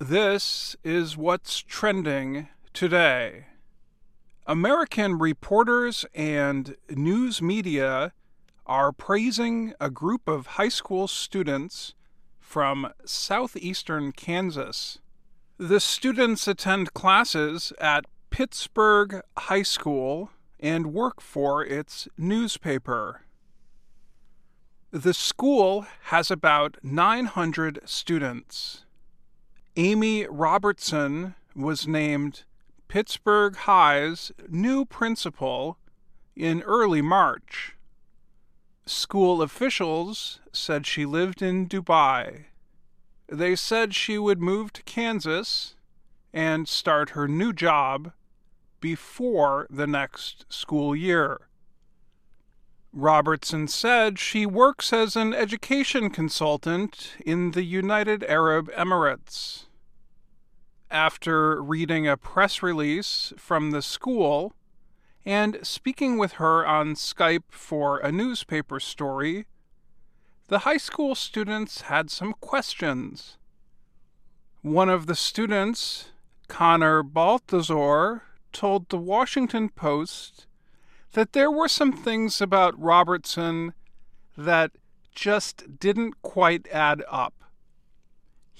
This is what's trending today. American reporters and news media are praising a group of high school students from southeastern Kansas. The students attend classes at Pittsburg High School and work for its newspaper. The school has about 900 students. Amy Robertson was named Pittsburg High's new principal in early March. School officials said she lived in Dubai. They said she would move to Kansas and start her new job before the next school year. Robertson said she works as an education consultant in the United Arab Emirates. After reading a press release from the school and speaking with her on Skype for a newspaper story, the high school students had some questions. One of the students, Connor Balthazor, told the Washington Post that there were some things about Robertson that just didn't quite add up.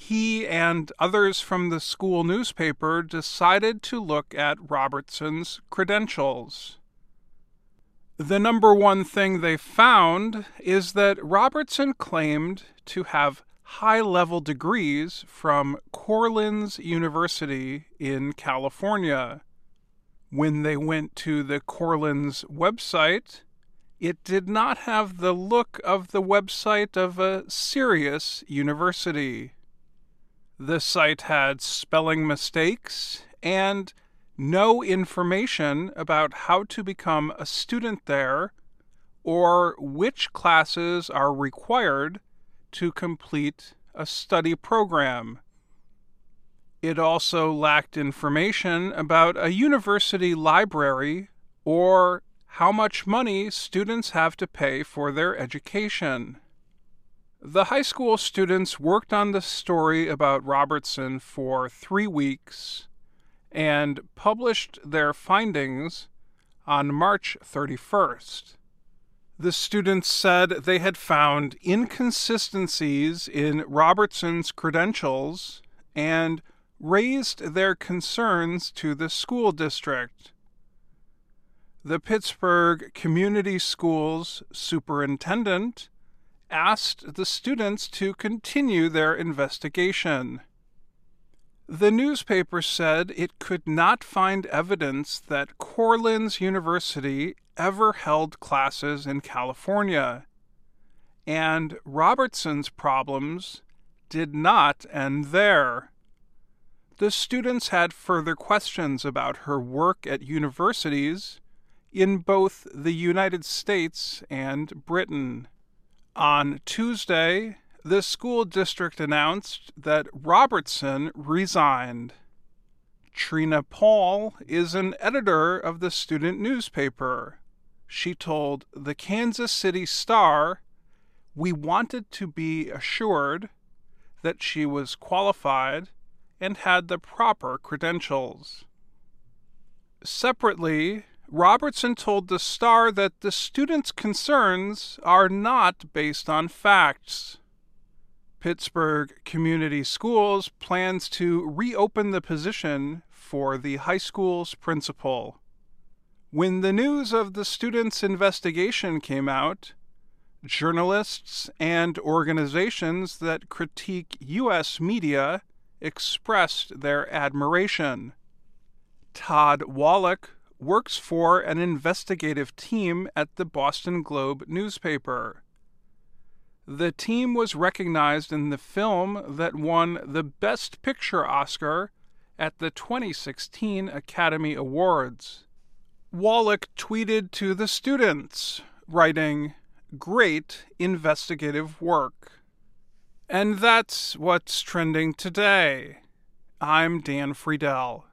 He and others from the school newspaper decided to look at Robertson's credentials. The number one thing they found is that Robertson claimed to have high level degrees from Corllins University in California when they went to the Corllins website, it did not have the look of the website of a serious university. The site had spelling mistakes and no information about how to become a student there or which classes are required to complete a study program. It also lacked information about a university library or how much money students have to pay for their education. The high school students worked on the story about Robertson for three weeks and published their findings on March 31st. The students said they had found inconsistencies in Robertson's credentials and raised their concerns to the school district. The Pittsburg Community Schools superintendent asked the students to continue their investigation. The newspaper said it could not find evidence that Corllins University ever held classes in California, and Robertson's problems did not end there. The students had further questions about her work at universities in both the United States and Britain. On Tuesday, the school district announced that Robertson resigned. Trina Paul is an editor of the student newspaper. She told the Kansas City Star, We wanted to be assured that she was qualified and had the proper credentials. Separately, Robertson told the Star that the students' concerns are not based on facts. Pittsburg Community Schools plans to reopen the position for the high school's principal. When the news of the students' investigation came out, journalists and organizations that critique U.S. media expressed their admiration. Todd Wallack works for an investigative team at the Boston Globe newspaper. The team was recognized in the film that won the Best Picture Oscar at the 2016 Academy Awards. Wallack tweeted to the students, writing, Great investigative work. And that's what's trending today. I'm Dan Friedell.